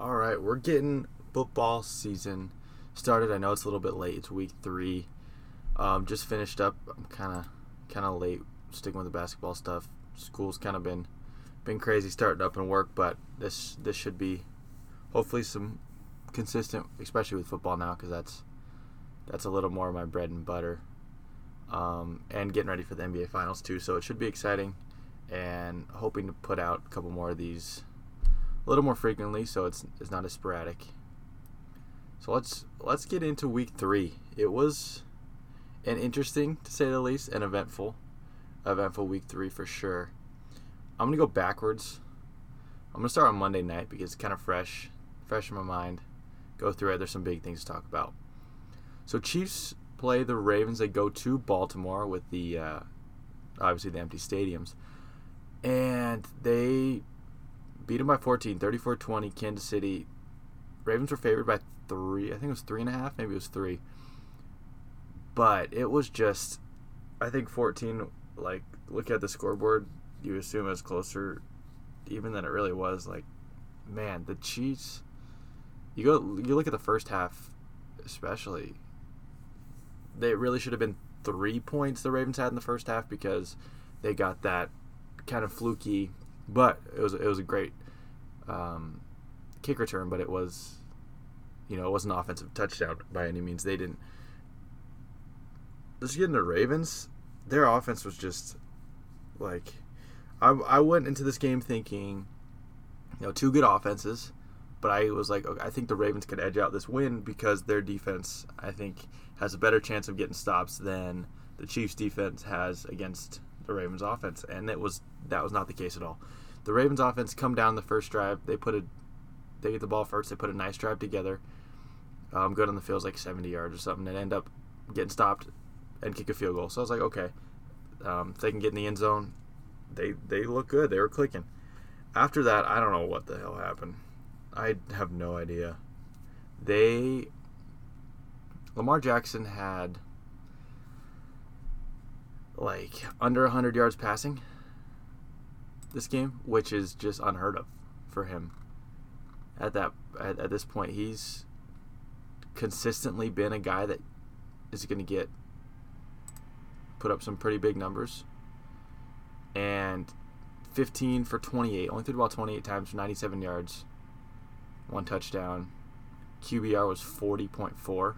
All right, we're getting football season started. I know it's a little bit late. It's week three. Um, just finished up. I'm kind of kind of late sticking with the basketball stuff. School's kind of been been crazy starting up and work, but this this should be hopefully some consistent, especially with football now, because that's that's a little more of my bread and butter. Um, and getting ready for the NBA finals too, so it should be exciting. And hoping to put out a couple more of these a little more frequently, so it's it's not as sporadic. So let's let's get into week three. It was an interesting, to say the least, and eventful, eventful week three for sure. I'm gonna go backwards. I'm gonna start on Monday night because it's kind of fresh, fresh in my mind. Go through it. There's some big things to talk about. So Chiefs play the Ravens. They go to Baltimore with the uh, obviously the empty stadiums, and they beat them by 14, 34-20. Kansas City. Ravens were favored by three. I think it was three and a half. Maybe it was three. But it was just, I think 14. Like look at the scoreboard, you assume it was closer, even than it really was. Like, man, the Chiefs. You go. You look at the first half, especially. They really should have been three points the Ravens had in the first half because they got that kind of fluky, but it was it was a great um, kick return, but it was you know, it wasn't an offensive touchdown by any means. They didn't. Just getting the Ravens, their offense was just like, I, I went into this game thinking, you know, two good offenses, but I was like, okay, I think the Ravens could edge out this win because their defense, I think, has a better chance of getting stops than the Chiefs' defense has against the Ravens' offense, and it was that was not the case at all. The Ravens' offense come down the first drive, they put a, they get the ball first, they put a nice drive together um, good on the field, like 70 yards or something, and end up getting stopped and kick a field goal. So I was like, okay, um, if they can get in the end zone, they they look good. They were clicking. After that, I don't know what the hell happened. I have no idea. They Lamar Jackson had like under 100 yards passing this game, which is just unheard of for him. At that at, at this point, he's consistently been a guy that is going to get put up some pretty big numbers. And 15 for 28, only threw the ball 28 times for 97 yards, one touchdown. QBR was 40.4,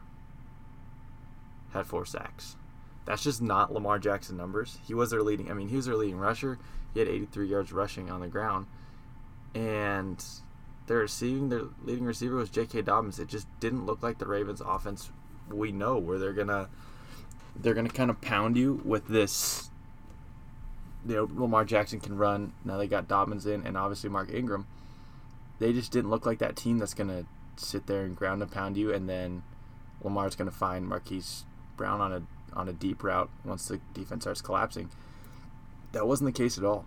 had four sacks. That's just not Lamar Jackson numbers. He was their leading. I mean, he was their leading rusher. He had 83 yards rushing on the ground, and their receiving their leading receiver was J.K. Dobbins. It just didn't look like the Ravens offense we know where they're gonna they're gonna kind of pound you with this. You know, Lamar Jackson can run. Now they got Dobbins in, and obviously Mark Ingram. They just didn't look like that team that's gonna sit there and ground and pound you, and then Lamar's gonna find Marquise Brown on a on a deep route once the defense starts collapsing. That wasn't the case at all.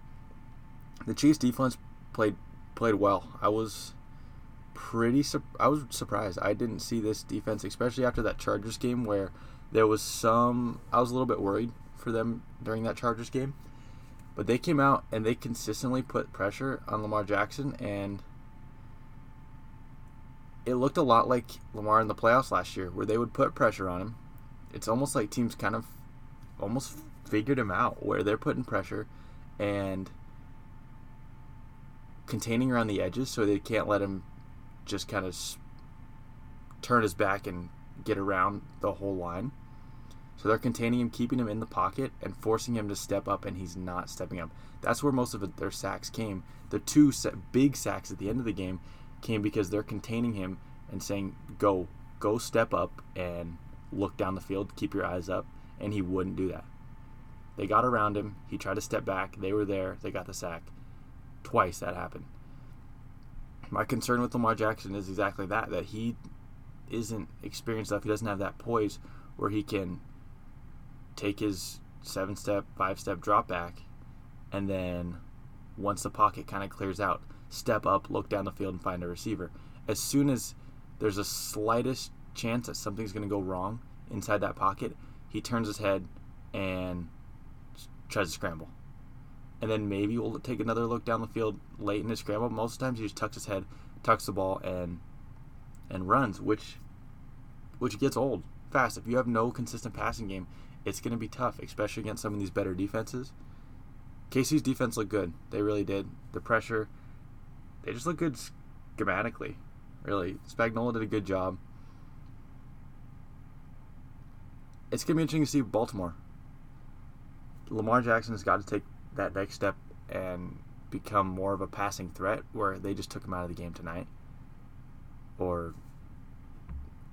The Chiefs defense played played well. I was pretty I was surprised. I didn't see this defense, especially after that Chargers game where there was some I was a little bit worried for them during that Chargers game. But they came out and they consistently put pressure on Lamar Jackson and it looked a lot like Lamar in the playoffs last year where they would put pressure on him. It's almost like teams kind of almost figured him out where they're putting pressure and containing around the edges so they can't let him just kind of turn his back and get around the whole line. So they're containing him, keeping him in the pocket, and forcing him to step up, and he's not stepping up. That's where most of their sacks came. The two big sacks at the end of the game came because they're containing him and saying, "Go, go, step up and look down the field, keep your eyes up," and he wouldn't do that. They got around him. He tried to step back. They were there. They got the sack. Twice that happened. My concern with Lamar Jackson is exactly that that he isn't experienced enough. He doesn't have that poise where he can take his seven step, five step drop back, and then once the pocket kind of clears out, step up, look down the field, and find a receiver. As soon as there's a slightest chance that something's going to go wrong inside that pocket, he turns his head and tries to scramble and then maybe we'll take another look down the field late in his scramble. Most times he just tucks his head, tucks the ball and and runs, which which gets old fast. If you have no consistent passing game, it's going to be tough, especially against some of these better defenses. KC's defense looked good. They really did. The pressure, they just look good schematically. Really, Spagnuolo did a good job. It's going to be interesting to see Baltimore. Lamar Jackson has got to take that next step and become more of a passing threat where they just took him out of the game tonight. Or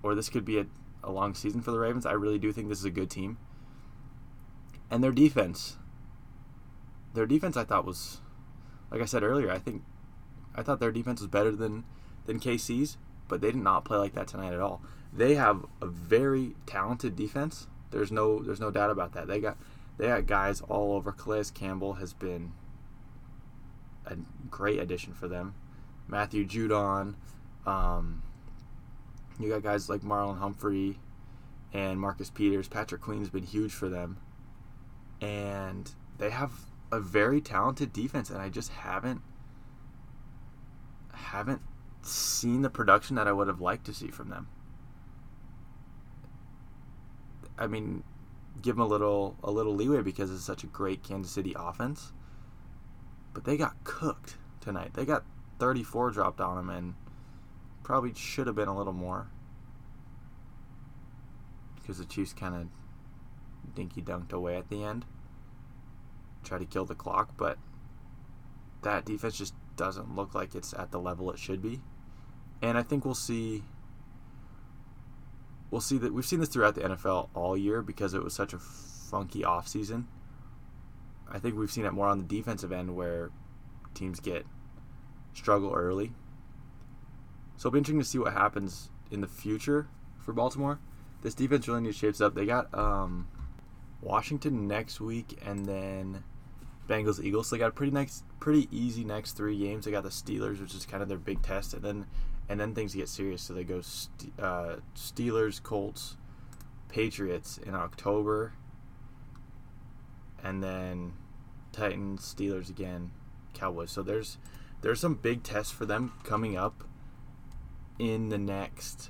or this could be a, a long season for the Ravens. I really do think this is a good team. And their defense. Their defense I thought was like I said earlier, I think I thought their defense was better than than KC's, but they did not play like that tonight at all. They have a very talented defense. There's no there's no doubt about that. They got they got guys all over. Calais Campbell has been a great addition for them. Matthew Judon, um, you got guys like Marlon Humphrey and Marcus Peters. Patrick Queen's been huge for them, and they have a very talented defense. And I just haven't haven't seen the production that I would have liked to see from them. I mean, give them a little a little leeway because it's such a great Kansas City offense. But they got cooked tonight. They got 34 dropped on them and probably should have been a little more. Because the Chiefs kind of dinky dunked away at the end. Try to kill the clock, but that defense just doesn't look like it's at the level it should be. And I think we'll see we'll see that we've seen this throughout the NFL all year because it was such a funky offseason. I think we've seen it more on the defensive end where teams get struggle early. So it'll be interesting to see what happens in the future for Baltimore. This defense really needs shapes up. They got um, Washington next week and then Bengals Eagles. So they got a pretty next pretty easy next three games. They got the Steelers, which is kind of their big test, and then and then things get serious. So they go uh, Steelers, Colts, Patriots in October, and then Titans, Steelers again, Cowboys. So there's there's some big tests for them coming up in the next.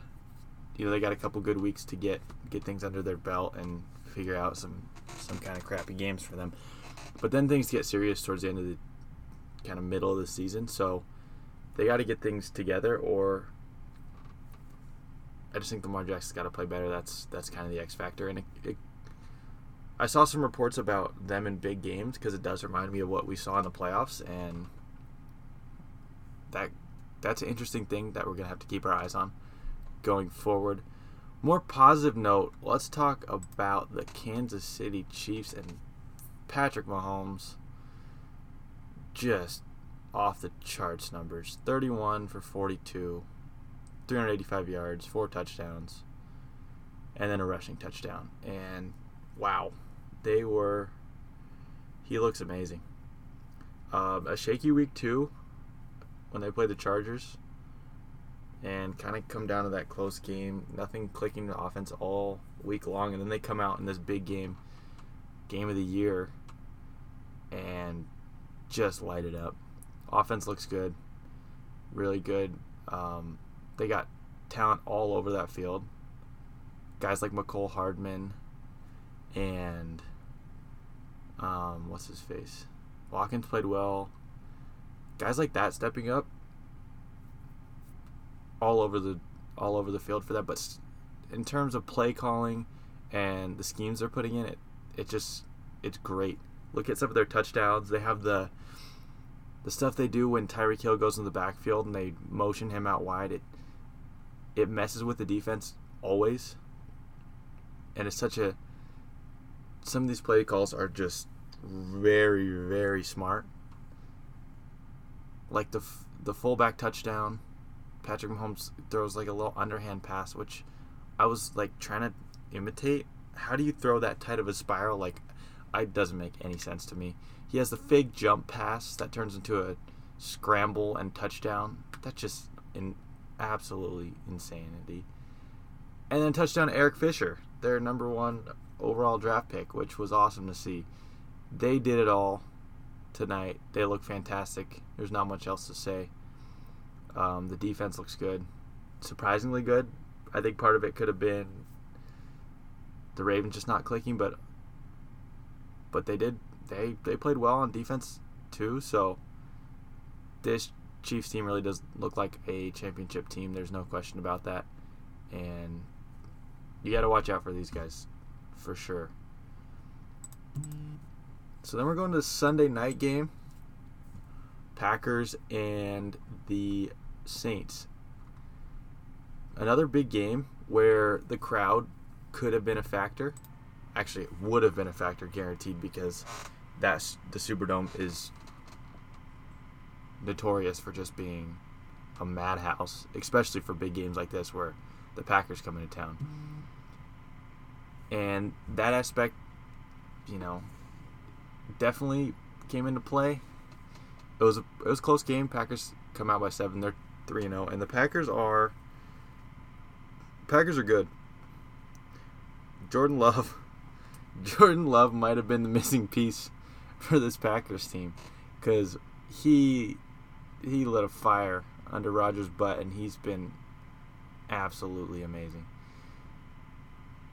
You know, they got a couple good weeks to get get things under their belt and figure out some some kind of crappy games for them. But then things get serious towards the end of the kind of middle of the season. So they got to get things together, or I just think Lamar Jackson's got to play better. That's that's kind of the X factor, and it, it, I saw some reports about them in big games because it does remind me of what we saw in the playoffs, and that that's an interesting thing that we're gonna have to keep our eyes on going forward. More positive note, let's talk about the Kansas City Chiefs and Patrick Mahomes. Just off the charts numbers 31 for 42, 385 yards, four touchdowns, and then a rushing touchdown. And wow, they were. He looks amazing. Um, a shaky week two when they play the Chargers, and kind of come down to that close game. Nothing clicking the offense all week long, and then they come out in this big game, game of the year, and just light it up. Offense looks good, really good. Um, they got talent all over that field. Guys like Mecole Hardman and um, what's his face? Watkins played well. Guys like that stepping up all over the all over the field for that. But in terms of play calling and the schemes they're putting in, it it just it's great. Look at some of their touchdowns. They have the the stuff they do when Tyreek Hill goes in the backfield and they motion him out wide, it it messes with the defense always. And it's such a some of these play calls are just very very smart. Like the the fullback touchdown, Patrick Mahomes throws like a little underhand pass, which I was like trying to imitate. How do you throw that tight of a spiral? Like, it doesn't make any sense to me. He has the fig jump pass that turns into a scramble and touchdown. That's just in absolutely insanity. And then touchdown Eric Fisher, their number one overall draft pick, which was awesome to see. They did it all tonight. They look fantastic. There's not much else to say. Um, the defense looks good, surprisingly good. I think part of it could have been the Ravens just not clicking, but but they did they they played well on defense too. So this Chiefs team really does look like a championship team. There's no question about that, and you got to watch out for these guys for sure. So then we're going to the Sunday night game. Packers and the Saints. Another big game where the crowd could have been a factor. Actually, it would have been a factor guaranteed because that's the Superdome is notorious for just being a madhouse, especially for big games like this where the Packers come into town. And that aspect, you know, definitely came into play. It was a, it was a close game. Packers come out by seven. They're three and zero, and the Packers are Packers are good. Jordan Love, Jordan Love might have been the missing piece for this Packers team because he he lit a fire under Rodgers' butt, and he's been absolutely amazing.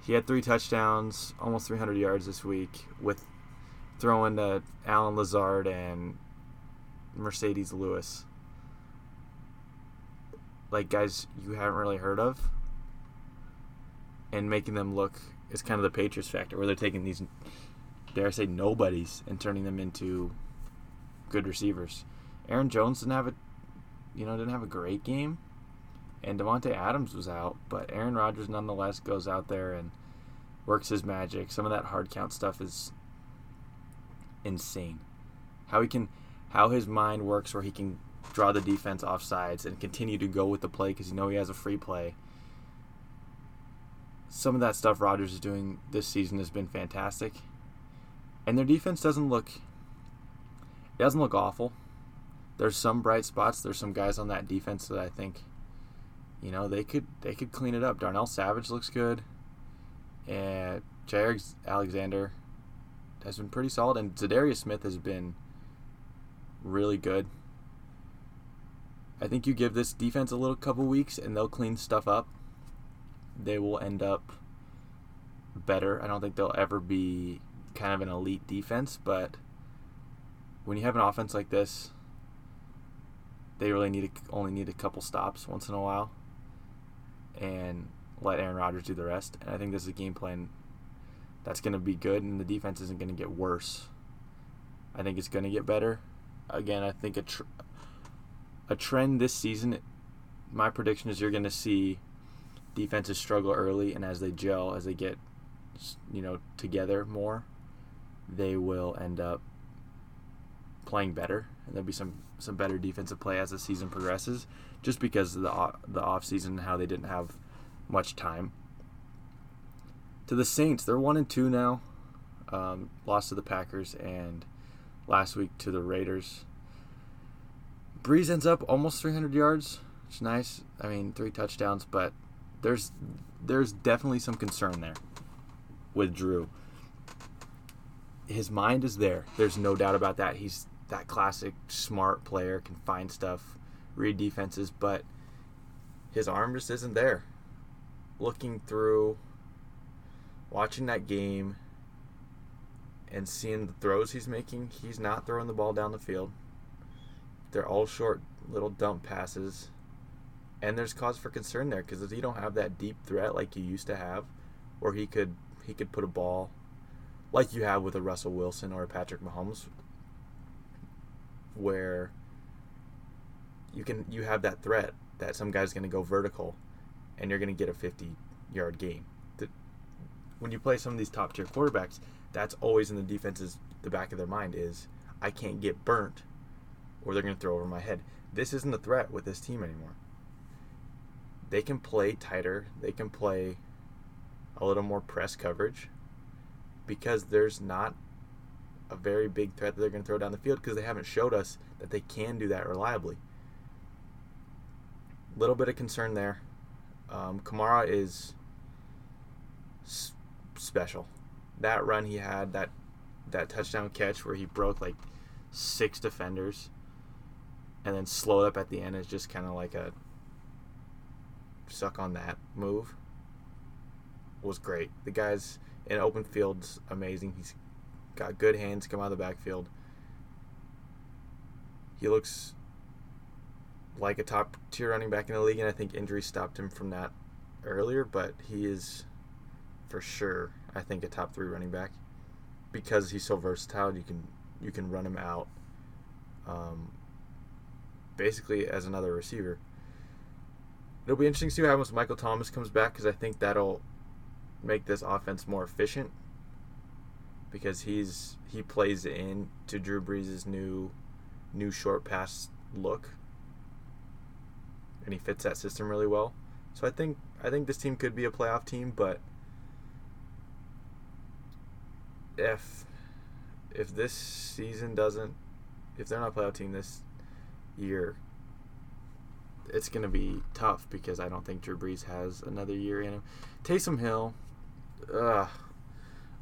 He had three touchdowns, almost 300 yards this week, with throwing to Allen Lazard and Marcedes Lewis. Like guys you haven't really heard of, and making them look is kind of the Patriots factor, where they're taking these, dare I say, nobodies and turning them into good receivers. Aaron Jones didn't have a, you know, didn't have a great game, and Davante Adams was out, but Aaron Rodgers nonetheless goes out there and works his magic. Some of that hard count stuff is insane. How he can, how his mind works, where he can draw the defense off sides and continue to go with the play because you know he has a free play. Some of that stuff Rodgers is doing this season has been fantastic, and their defense doesn't look. It doesn't look awful there's some bright spots. There's some guys on that defense that I think, you know, they could they could clean it up. Darnell Savage looks good, and Jaire Alexander has been pretty solid, and Za'Darius Smith has been really good. I think you give this defense a little couple weeks, and they'll clean stuff up. They will end up better. I don't think they'll ever be kind of an elite defense, but when you have an offense like this they really need to only need a couple stops once in a while, and let Aaron Rodgers do the rest. And I think this is a game plan that's going to be good, and the defense isn't going to get worse. I think it's going to get better. Again, I think a tr- a trend this season. My prediction is you're going to see defenses struggle early, and as they gel, as they get you know together more, they will end up playing better, and there'll be some some better defensive play as the season progresses, just because of the the off season how they didn't have much time. To the Saints, they're one and two now. Um, lost to the Packers and last week to the Raiders. Brees ends up almost 300 yards. It's nice. I mean, three touchdowns, but there's there's definitely some concern there with Drew. His mind is there. There's no doubt about that. He's that classic smart player can find stuff, read defenses, but his arm just isn't there. Looking through, watching that game, and seeing the throws he's making, he's not throwing the ball down the field. They're all short little dump passes. And there's cause for concern there because if you don't have that deep threat like you used to have, where he could he could put a ball like you have with a Russell Wilson or a Patrick Mahomes where you can you have that threat that some guy's going to go vertical and you're going to get a 50 yard game. When you play some of these top tier quarterbacks, that's always in the defense's the back of their mind is I can't get burnt or they're going to throw over my head. This isn't a threat with this team anymore. They can play tighter, they can play a little more press coverage because there's not a very big threat that they're going to throw down the field because they haven't showed us that they can do that reliably. Little bit of concern there. Um, Kamara is s- special. That run he had, that that touchdown catch where he broke like six defenders, and then slowed up at the end is just kind of like a suck on that move. Was great. The guy's in open fields amazing. He's got good hands, come out of the backfield. He looks like a top tier running back in the league, and I think injury stopped him from that earlier, but he is for sure, I think, a top three running back because he's so versatile. You can you can run him out um, basically as another receiver. It'll be interesting to see what happens when Michael Thomas comes back because I think that'll make this offense more efficient because he's he plays in to Drew Brees' new new short pass look and he fits that system really well. So I think I think this team could be a playoff team, but if if this season doesn't if they're not a playoff team this year, it's gonna be tough because I don't think Drew Brees has another year in him. Taysom Hill, ugh,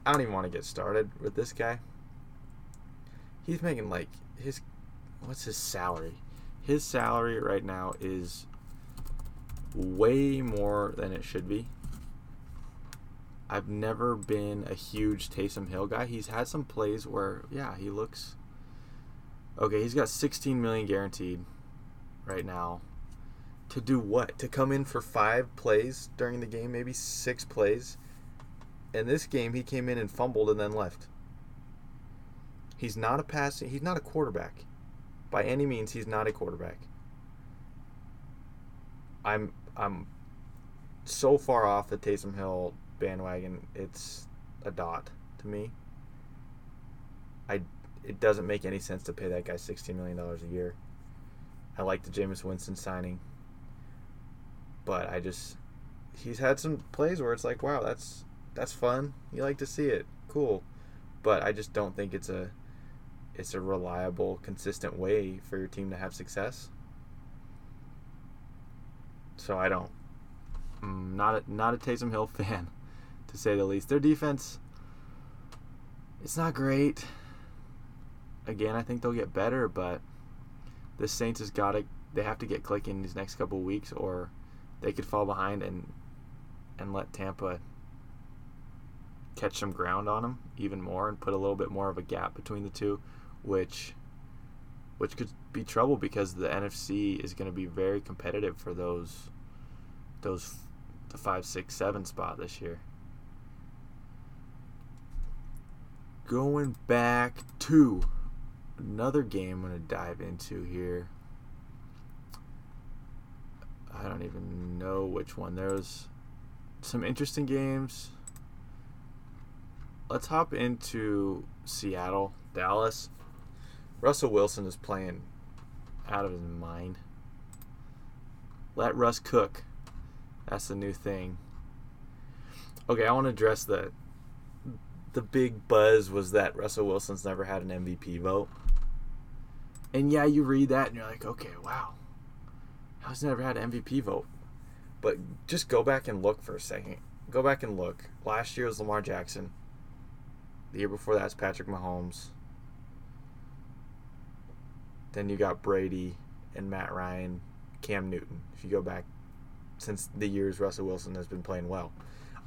I don't even want to get started with this guy. He's making like his what's his salary? His salary right now is way more than it should be. I've never been a huge Taysom Hill guy. He's had some plays where, yeah, he looks okay. He's got 16 million guaranteed right now. To do what? To come in for five plays during the game, maybe six plays. In this game, he came in and fumbled and then left. He's not a passing. He's not a quarterback. By any means, he's not a quarterback. I'm I'm so far off the Taysom Hill bandwagon. It's a dot to me. I it doesn't make any sense to pay that guy sixteen million dollars a year. I like the Jameis Winston signing, but I just he's had some plays where it's like, wow, that's that's fun. You like to see it, cool, but I just don't think it's a it's a reliable, consistent way for your team to have success. So I don't. I'm mm, not a, not a Taysom Hill fan, to say the least. Their defense, it's not great. Again, I think they'll get better, but the Saints has got to. They have to get clicking these next couple weeks, or they could fall behind and and let Tampa catch some ground on them even more and put a little bit more of a gap between the two, which which could be trouble because the NFC is going to be very competitive for those those the five, six, seven spot this year. Going back to another game I'm going to dive into here. I don't even know which one. There was some interesting games. Let's hop into Seattle, Dallas. Russell Wilson is playing out of his mind. Let Russ cook. That's the new thing. Okay, I want to address the the big buzz was that Russell Wilson's never had an MVP vote. And yeah, you read that and you're like, okay, wow. How's he never had an MVP vote? But just go back and look for a second. Go back and look. Last year was Lamar Jackson. The year before that was Patrick Mahomes. Then you got Brady and Matt Ryan, Cam Newton. If you go back since the years Russell Wilson has been playing well.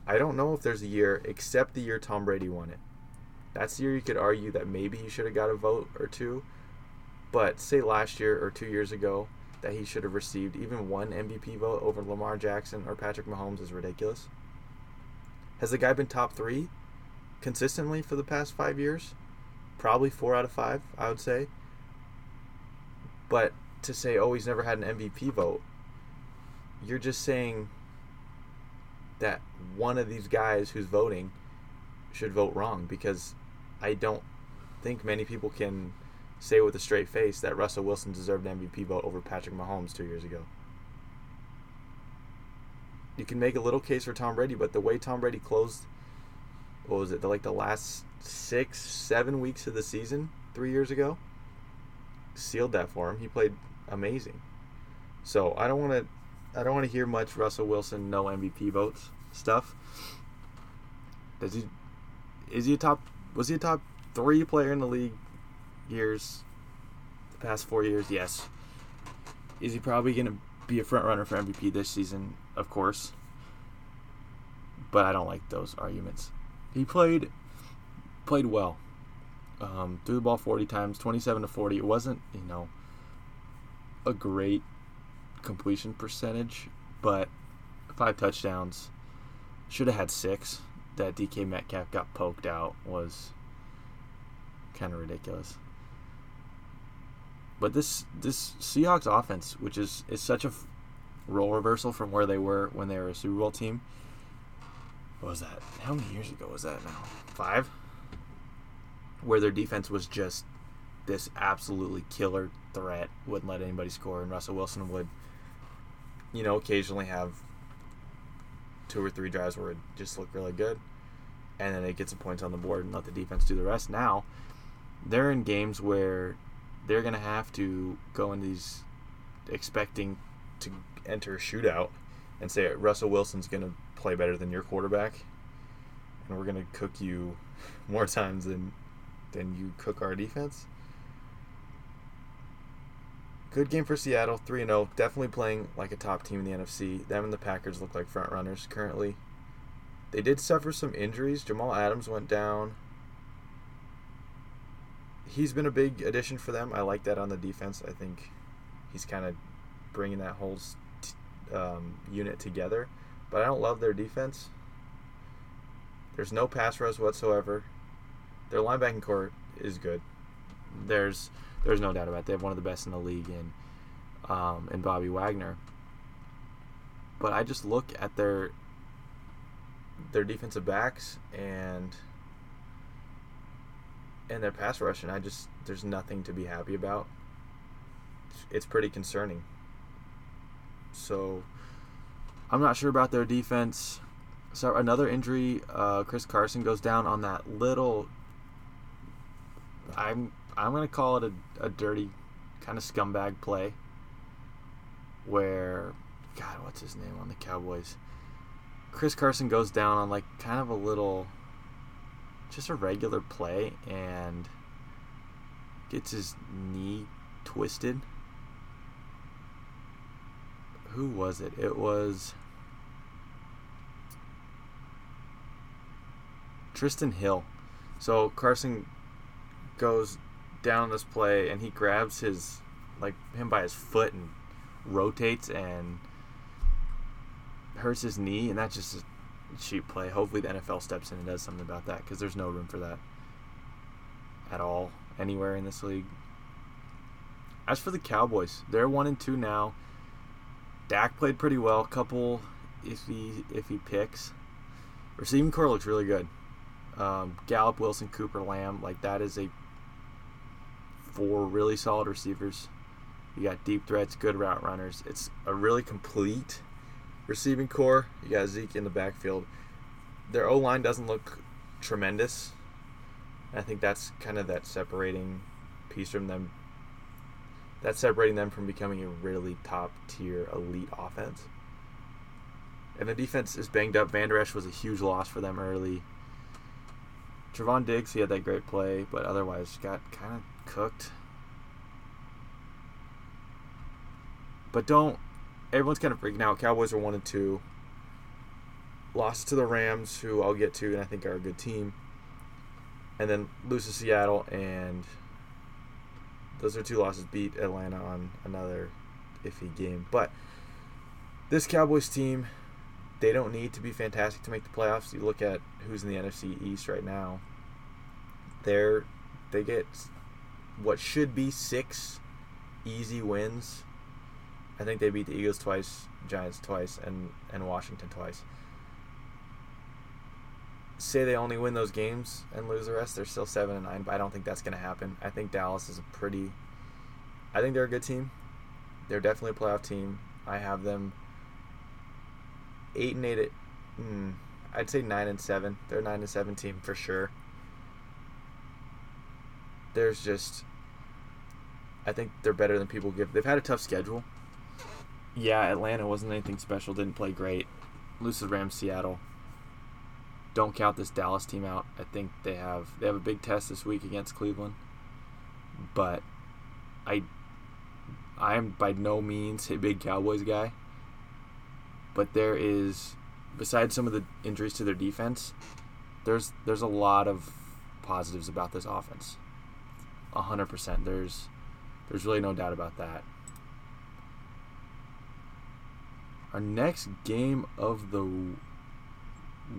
I don't know if there's a year except the year Tom Brady won it. That's the year you could argue that maybe he should have got a vote or two. But say last year or two years ago that he should have received even one MVP vote over Lamar Jackson or Patrick Mahomes is ridiculous. Has the guy been top three consistently for the past five years? Probably four out of five, I would say. But to say, oh, he's never had an MVP vote, you're just saying that one of these guys who's voting should vote wrong because I don't think many people can say with a straight face that Russell Wilson deserved an MVP vote over Patrick Mahomes two years ago. You can make a little case for Tom Brady, but the way Tom Brady closed, what was it, the, like the last six, seven weeks of the season three years ago, sealed that for him. He played amazing. So I don't want to, I don't want to hear much Russell Wilson no MVP votes stuff. Does he? Is he a top? Was he a top three player in the league? Years, the past four years, yes. Is he probably going to be a front runner for MVP this season? Of course. But I don't like those arguments. He played played well. Um, threw the ball 40 times, 27 to 40. It wasn't, you know, a great completion percentage, but five touchdowns. Should have had six. That DK Metcalf got poked out was kind of ridiculous. But this this Seahawks offense, which is is such a role reversal from where they were when they were a Super Bowl team. What was that? How many years ago was that now? Five? Where their defense was just this absolutely killer threat, wouldn't let anybody score, and Russell Wilson would, you know, occasionally have two or three drives where it just looked really good, and then they get some points on the board and let the defense do the rest. Now, they're in games where they're going to have to go in these expecting to enter a shootout and say Russell Wilson's going to play better than your quarterback, and we're going to cook you more times than than you cook our defense. Good game for Seattle, 3 and 0. Definitely playing like a top team in the NFC. Them and the Packers look like front runners currently. They did suffer some injuries. Jamal Adams went down he's been a big addition for them. I like that on the defense. I think he's kind of bringing that whole um, unit together. But I don't love their defense. There's no pass rush whatsoever. Their linebacking corps is good. There's there's no doubt about it. They have one of the best in the league in um, in Bobby Wagner. But I just look at their their defensive backs and and their pass rush, and I just there's nothing to be happy about. It's pretty concerning. So I'm not sure about their defense. So another injury, uh, Chris Carson goes down on that little. I'm I'm gonna call it a, a dirty, kind of scumbag play. Where, God, what's his name on the Cowboys? Chris Carson goes down on like kind of a little just a regular play and gets his knee twisted. Who was it? It was Trysten Hill. So Carson goes down this play and he grabs his like him by his foot and rotates and hurts his knee and that's just a cheap play. Hopefully, the NFL steps in and does something about that because there's no room for that at all anywhere in this league. As for the Cowboys, they're one and two now. Dak played pretty well. Couple iffy iffy picks. Receiving corps looks really good. Um, Gallup, Wilson, Cooper, Lamb, like that is a four really solid receivers. You got deep threats, good route runners. It's a really complete Receiving corps, you got Zeke in the backfield. Their O line doesn't look tremendous. I think that's kind of that separating piece from them. That's separating them from becoming a really top tier elite offense. And the defense is banged up. Vander Esch was a huge loss for them early. Trevon Diggs, he had that great play, but otherwise got kind of cooked. But don't everyone's kind of freaking out. Cowboys are one and two. Lost to the Rams, who I'll get to, and I think are a good team. And then lose to Seattle, and those are two losses. Beat Atlanta on another iffy game, but this Cowboys team, they don't need to be fantastic to make the playoffs. You look at who's in the NFC East right now. They're they get what should be six easy wins I think they beat the Eagles twice, Giants twice, and and Washington twice. Say they only win those games and lose the rest, they're still seven and nine. But I don't think that's going to happen. I think Dallas is a pretty. I think they're a good team. They're definitely a playoff team. I have them eight and eight. At, mm, I'd say nine and seven. They're a nine and seven team for sure. There's just. I think they're better than people give. They've had a tough schedule yeah, Atlanta wasn't anything special. Didn't play great. Loses Rams, Seattle. Don't count this Dallas team out. I think they have they have a big test this week against Cleveland. But I I am by no means a big Cowboys guy, but there is, besides some of the injuries to their defense, there's there's a lot of positives about this offense. Hundred percent. There's there's really no doubt about that. Our next game of the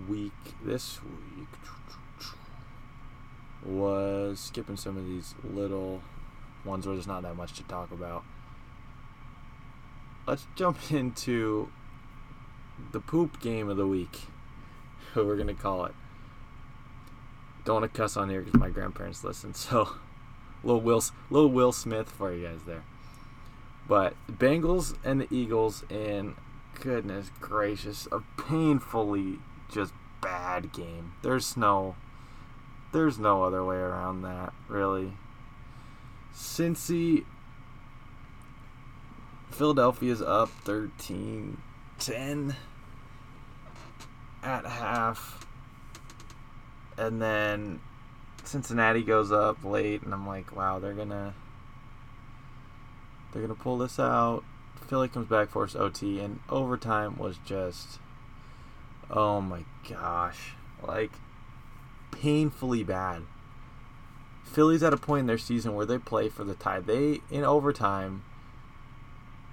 week this week was skipping some of these little ones where there's not that much to talk about. Let's jump into the poop game of the week, we're gonna call it. Don't want to cuss on here because my grandparents listen, so little Will, little Will Smith for you guys there. But Bengals and the Eagles, and goodness gracious, a painfully just bad game. There's no, there's no other way around that, really. Cincy, Philadelphia's up 13 10 at half. And then Cincinnati goes up late, and I'm like, wow, they're gonna they're gonna pull this out. Philly comes back, force OT, and overtime was just oh my gosh, like painfully bad. Philly's at a point in their season where they play for the tie. They in overtime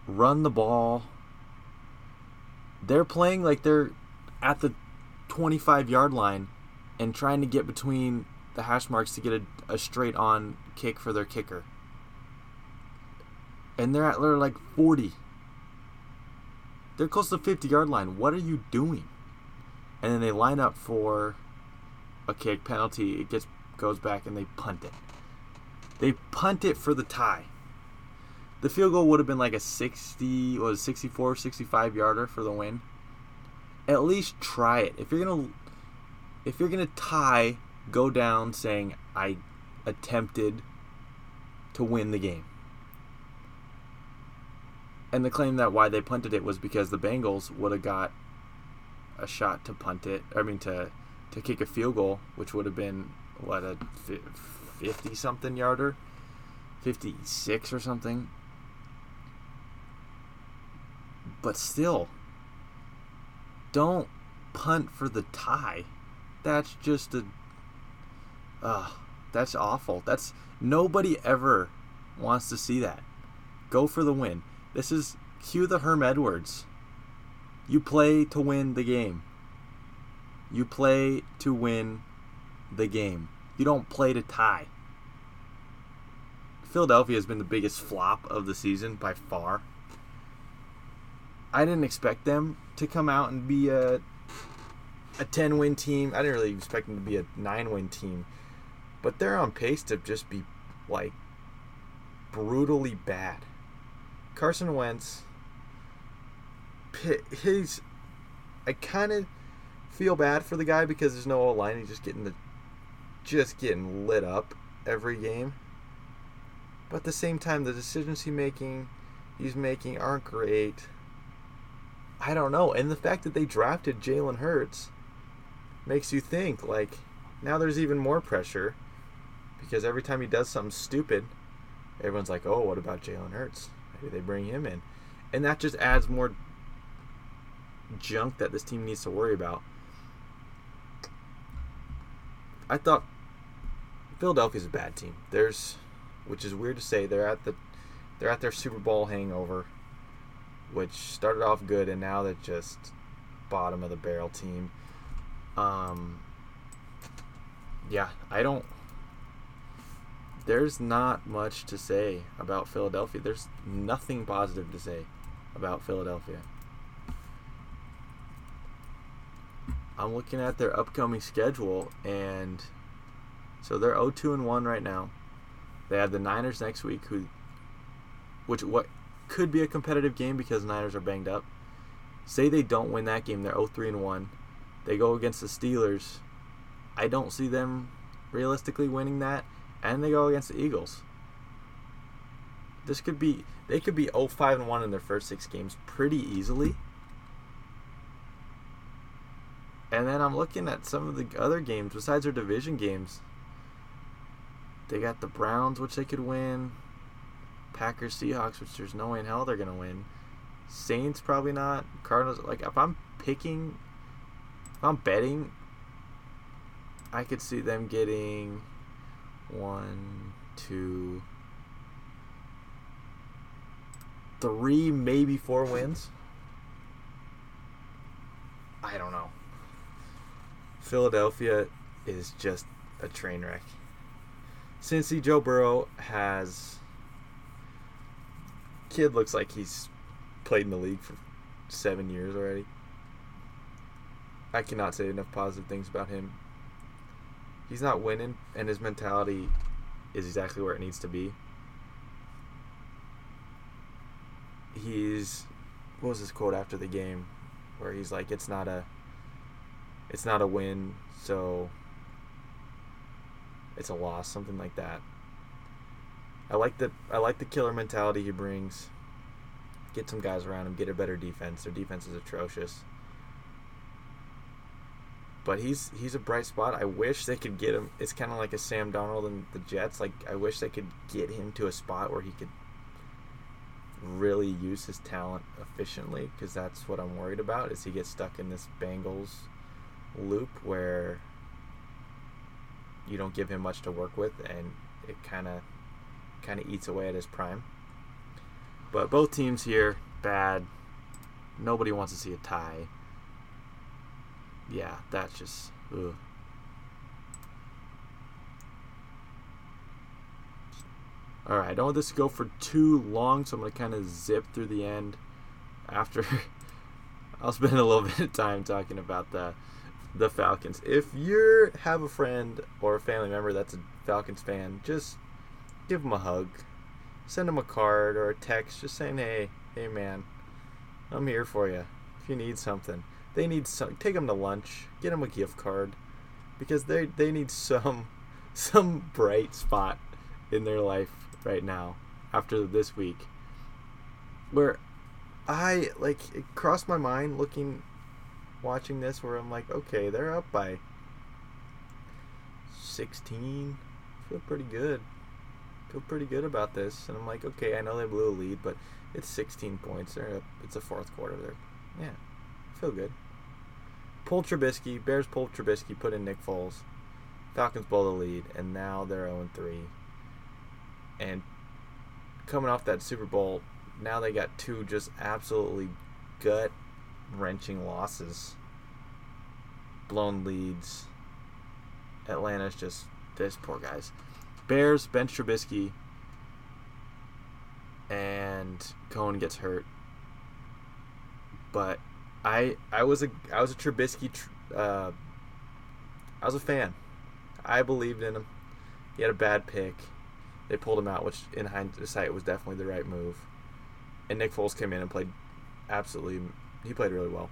run the ball. They're playing like they're at the 25 yard line and trying to get between the hash marks to get a, a straight on kick for their kicker. And they're at they're like 40. They're close to the 50 yard line. What are you doing? And then they line up for a kick penalty. It gets goes back and they punt it. They punt it for the tie. The field goal would have been like a 60 was 64 65 yarder for the win. At least try it. If you're to if you're to tie, go down saying I attempted to win the game. And the claim that why they punted it was because the Bengals would have got a shot to punt it. I mean to to kick a field goal, which would have been what a 50 something yarder, 56 or something. But still, don't punt for the tie. That's just a uh that's awful. That's nobody ever wants to see that. Go for the win. This is cue the Herm Edwards. You play to win the game. You play to win the game. You don't play to tie. Philadelphia has been the biggest flop of the season by far. I didn't expect them to come out and be a a 10 win team. I didn't really expect them to be a 9 win team. But they're on pace to just be like brutally bad. Carson Wentz he's I kind of feel bad for the guy because there's no line. He's just getting the just getting lit up every game. But at the same time, the decisions he making, he's making aren't great. I don't know. And the fact that they drafted Jalen Hurts makes you think like now there's even more pressure because every time he does something stupid, everyone's like, "Oh, what about Jalen Hurts? Maybe they bring him in," and that just adds more junk that this team needs to worry about. I thought Philadelphia's a bad team. There's, which is weird to say, they're at the, they're at their Super Bowl hangover which started off good and now they're just bottom of the barrel team. Um, yeah, I don't. There's not much to say about Philadelphia. There's nothing positive to say about Philadelphia. I'm looking at their upcoming schedule, and so they're 0-2 and 1 right now. They have the Niners next week, who, which what could be a competitive game because Niners are banged up. Say they don't win that game, they're 0-3 and 1. They go against the Steelers. I don't see them realistically winning that, and they go against the Eagles. This could be they could be 0-5 and 1 in their first 6 games pretty easily. And then I'm looking at some of the other games besides their division games. They got the Browns, which they could win. Packers, Seahawks, which there's no way in hell they're gonna win. Saints probably not. Cardinals. Like if I'm picking, if I'm betting, I could see them getting one, two, three, maybe four wins. I don't know. Philadelphia is just a train wreck. Cincy Joe Burrow has kid looks like he's played in the league for seven years already. I cannot say enough positive things about him. He's not winning, and his mentality is exactly where it needs to be. He's what was his quote after the game, where he's like, "It's not a, it's not a win, so it's a loss," something like that. I like the I like the killer mentality he brings. Get some guys around him, get a better defense. Their defense is atrocious. But he's he's a bright spot. I wish they could get him. It's kind of like a Sam Darnold and the Jets. Like I wish they could get him to a spot where he could really use his talent efficiently because that's what I'm worried about is he gets stuck in this Bengals loop where you don't give him much to work with and it kind of kind of eats away at his prime. But both teams here bad. Nobody wants to see a tie. Yeah, that's just ugh. All right, I don't want this to go for too long, so I'm gonna kind of zip through the end. After I'll spend a little bit of time talking about the the Falcons. If you have a friend or a family member that's a Falcons fan, just give them a hug, send them a card or a text, just saying, "Hey, hey, man, I'm here for you. If you need something, they need some. Take them to lunch, get them a gift card, because they they need some some bright spot in their life right now after this week where I like it crossed my mind looking watching this where I'm like, okay, they're up by 16. Feel pretty good. Feel pretty good about this. And I'm like, okay, I know they blew a lead, but it's 16 points. They're up, it's a fourth quarter. There, yeah, feel good. Pull Trubisky. Bears pull Trubisky. Put in Nick Foles. Falcons blow the lead, and now they're 0 3 and coming off that Super Bowl, now they got two just absolutely gut wrenching losses. Blown leads. Atlanta's just this poor guys. Bears bench Trubisky, and Cohen gets hurt. But I I was a I was a Trubisky. Uh, I was a fan. I believed in him. He had a bad pick they pulled him out, which in hindsight was definitely the right move. And Nick Foles came in and played absolutely. He played really well.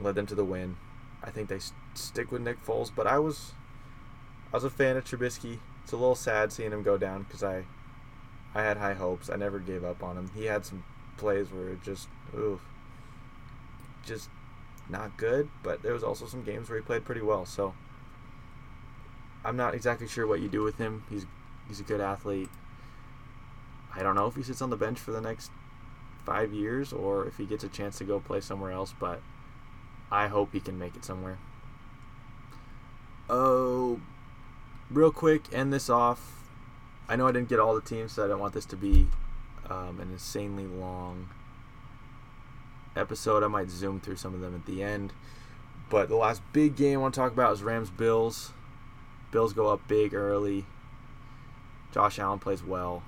Led them to the win. I think they stick with Nick Foles, but I was, I was a fan of Trubisky. It's a little sad seeing him go down because I, I had high hopes. I never gave up on him. He had some plays where it just, oof, just not good. But there was also some games where he played pretty well. So I'm not exactly sure what you do with him. He's he's a good athlete. I don't know if he sits on the bench for the next five years or if he gets a chance to go play somewhere else, but I hope he can make it somewhere. Oh, real quick, end this off. I know I didn't get all the teams, so I don't want this to be um, an insanely long episode. I might zoom through some of them at the end. But the last big game I want to talk about is Rams Bills. Bills go up big early. Josh Allen plays well.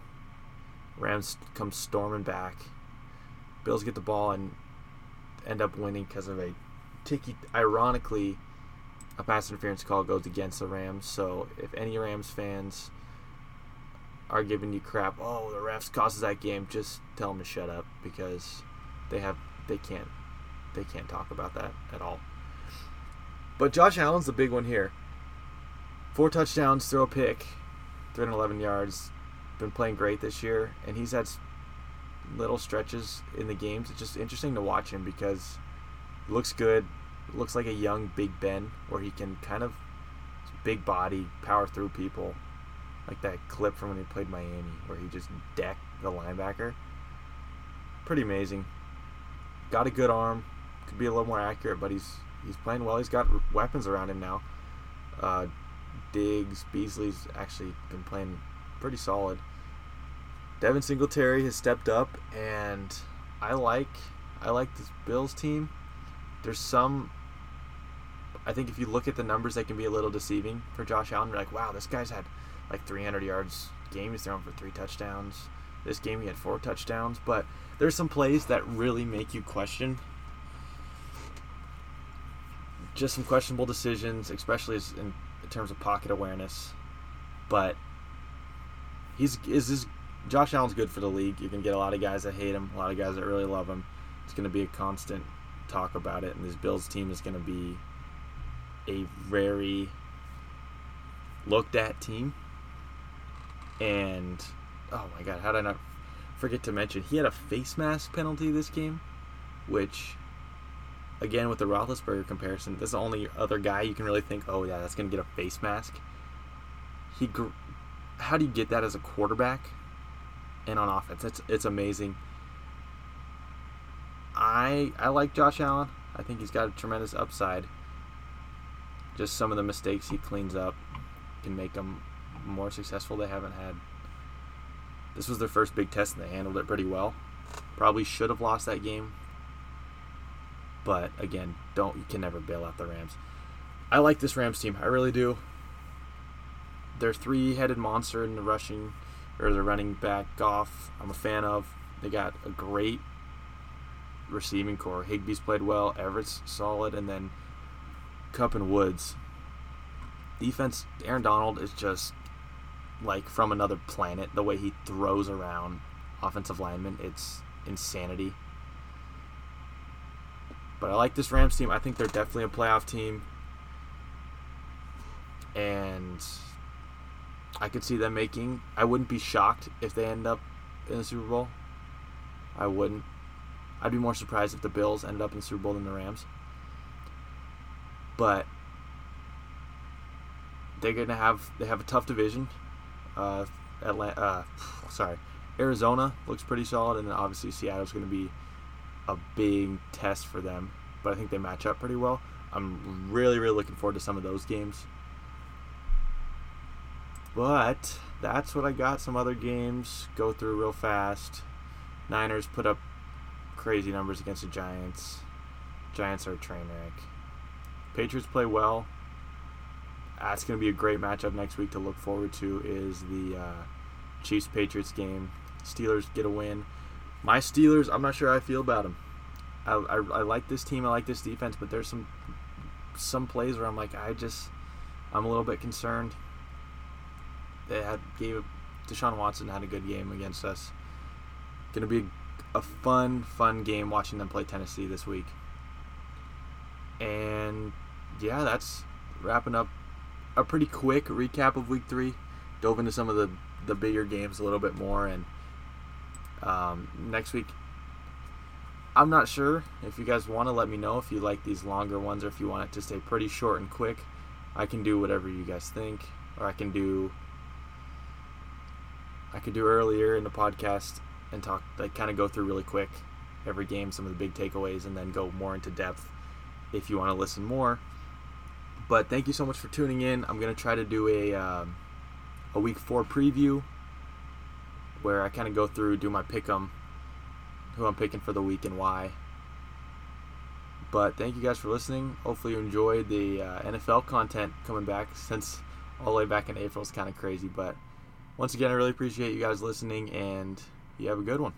Rams come storming back. Bills get the ball and end up winning because of a ticky. Ironically, a pass interference call goes against the Rams. So if any Rams fans are giving you crap, oh the refs causes that game, just tell them to shut up because they have they can't they can't talk about that at all. But Josh Allen's the big one here. Four touchdowns, throw a pick, 311 yards. Been playing great this year, and he's had little stretches in the games. It's just interesting to watch him because he looks good. Looks like a young Big Ben, where he can kind of big body power through people. like that clip from when he played Miami where he just decked the linebacker. Pretty amazing. Got a good arm. Could be a little more accurate, but he's he's playing well. He's got weapons around him now. Uh, Diggs, Beasley's actually been playing pretty solid. Devin Singletary has stepped up, and I like I like this Bills team. There's some. I think if you look at the numbers, they can be a little deceiving for Josh Allen. You're like, wow, this guy's had like 300 yards game. He's thrown for three touchdowns. This game he had four touchdowns. But there's some plays that really make you question. Just some questionable decisions, especially in, in terms of pocket awareness. But he's is this Josh Allen's good for the league. You can get a lot of guys that hate him, a lot of guys that really love him. It's going to be a constant talk about it, and this Bills team is going to be a very looked at team. And oh my God, how did I not forget to mention he had a face mask penalty this game, which again with the Roethlisberger comparison, this is the only other guy you can really think, oh yeah, that's going to get a face mask. He, how do you get that as a quarterback? And on offense. It's it's amazing. I I like Josh Allen. I think he's got a tremendous upside. Just some of the mistakes he cleans up can make them more successful. They haven't had. This was their first big test, and they handled it pretty well. Probably should have lost that game, but again, don't you can never bail out the Rams. I like this Rams team. I really do. They're three-headed monster in the rushing or the running back Goff. I'm a fan of. They got a great receiving corps. Higbee's played well. Everett's solid, and then Kupp and Woods. Defense. Aaron Donald is just like from another planet. The way he throws around offensive linemen, it's insanity. But I like this Rams team. I think they're definitely a playoff team. And I could see them making. I wouldn't be shocked if they end up in the Super Bowl. I wouldn't. I'd be more surprised if the Bills ended up in the Super Bowl than the Rams. But they're gonna have they have a tough division. Uh, Atlanta, uh, sorry, Arizona looks pretty solid, and then obviously Seattle's gonna be a big test for them. But I think they match up pretty well. I'm really really looking forward to some of those games. But that's what I got. Some other games go through real fast. Niners put up crazy numbers against the Giants. Giants are a train wreck. Patriots play well. That's going to be a great matchup next week to look forward to. Is the uh, Chiefs Patriots game? Steelers get a win. My Steelers, I'm not sure how I feel about them. I, I, I like this team. I like this defense, but there's some some plays where I'm like, I just I'm a little bit concerned they had gave Deshaun Watson had a good game against us. To be a fun, fun game watching them play Tennessee this week. And yeah, that's wrapping up a pretty quick recap of Week Three. Dove into some of the the bigger games a little bit more, and um, next week. I'm not sure if you guys want to let me know if you like these longer ones or if you want it to stay pretty short and quick. I can do whatever you guys think, or I can do I could do earlier in the podcast and talk, like, kind of go through really quick every game, some of the big takeaways, and then go more into depth if you want to listen more. But thank you so much for tuning in. I'm gonna try to do a um, a week four preview where I kind of go through, do my pick 'em, who I'm picking for the week and why. But thank you guys for listening. Hopefully you enjoyed the uh, NFL content coming back since all the way back in April is kind of crazy, but once again, I really appreciate you guys listening, and you have a good one.